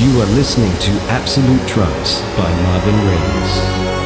You are listening to Absolute Trance by Marvin Reeves.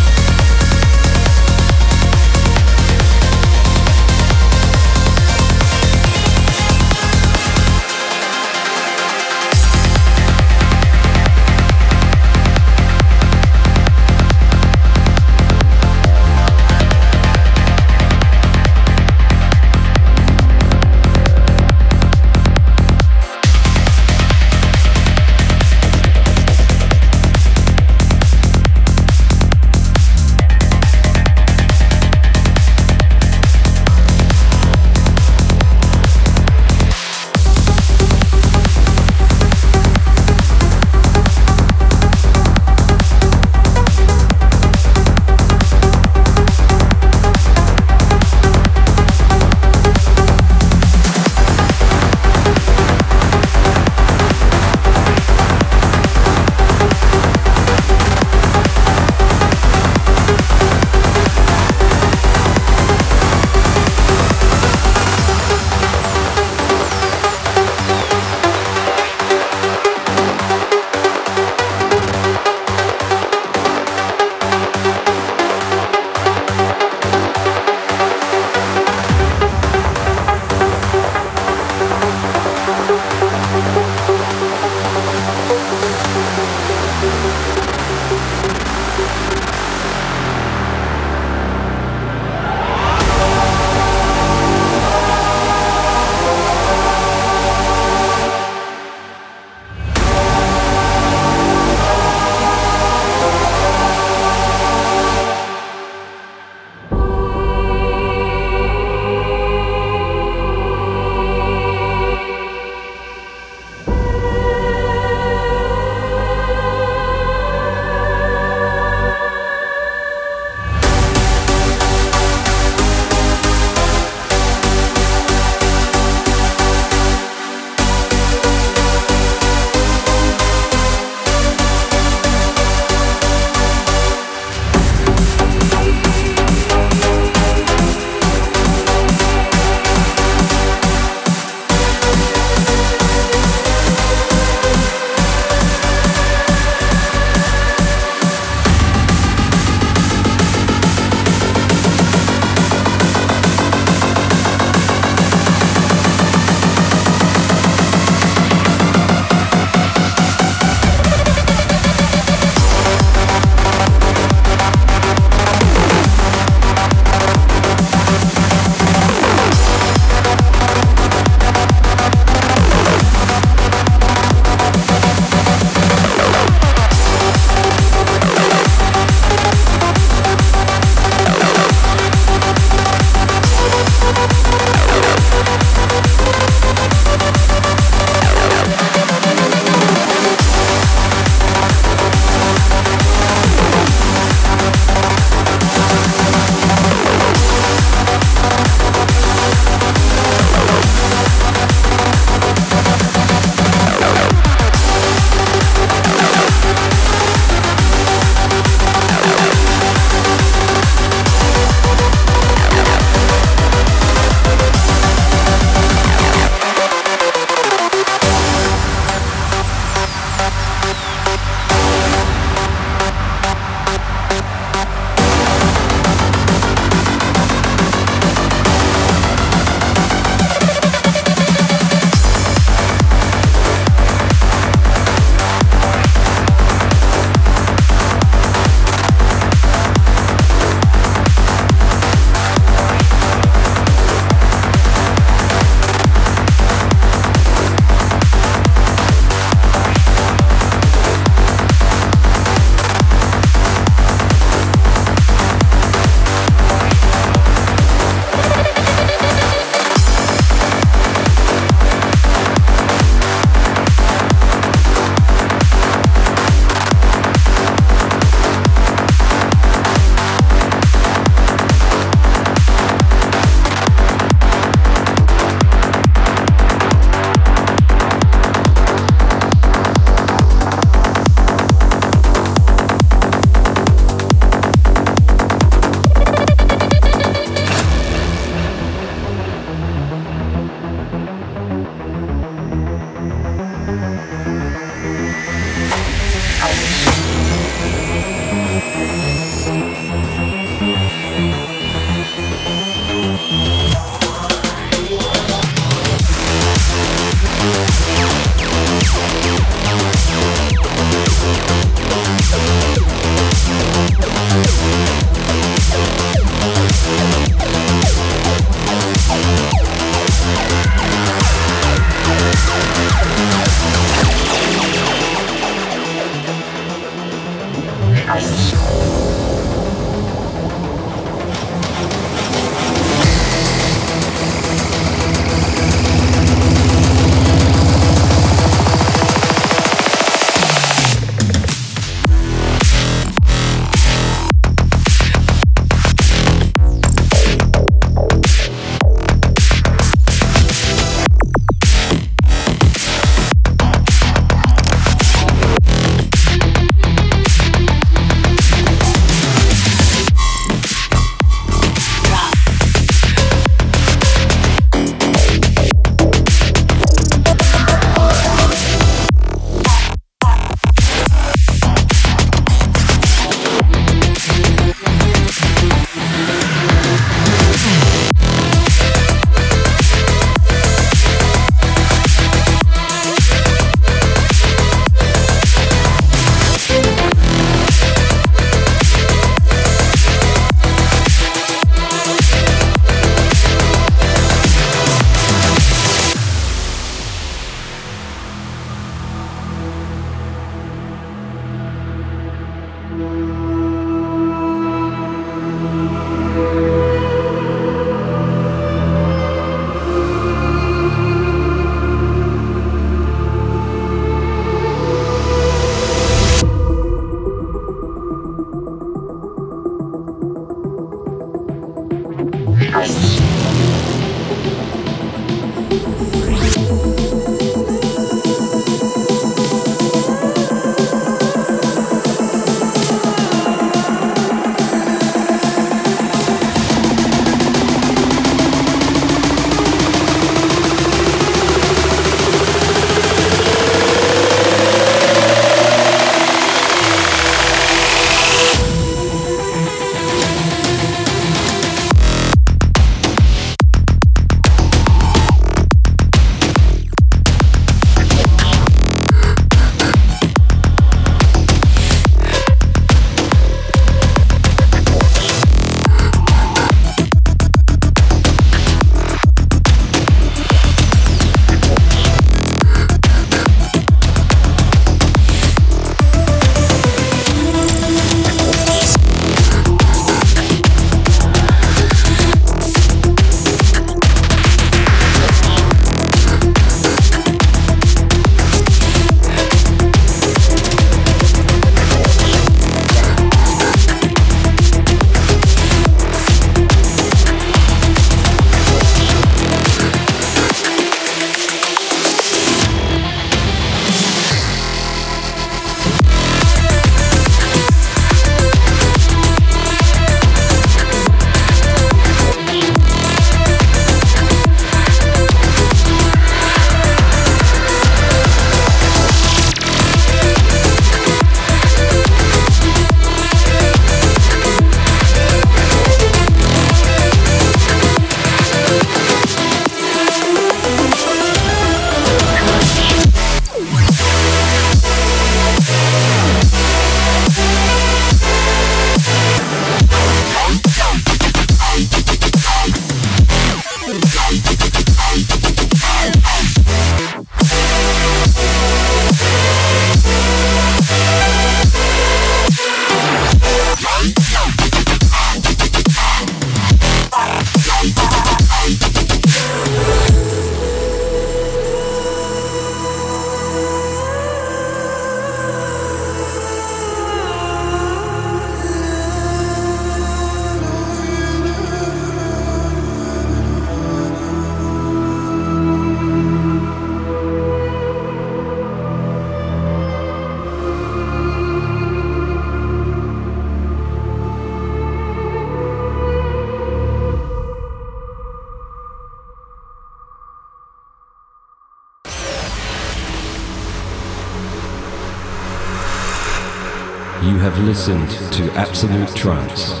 Listened to Absolute Trance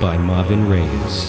by Marvin Reyes.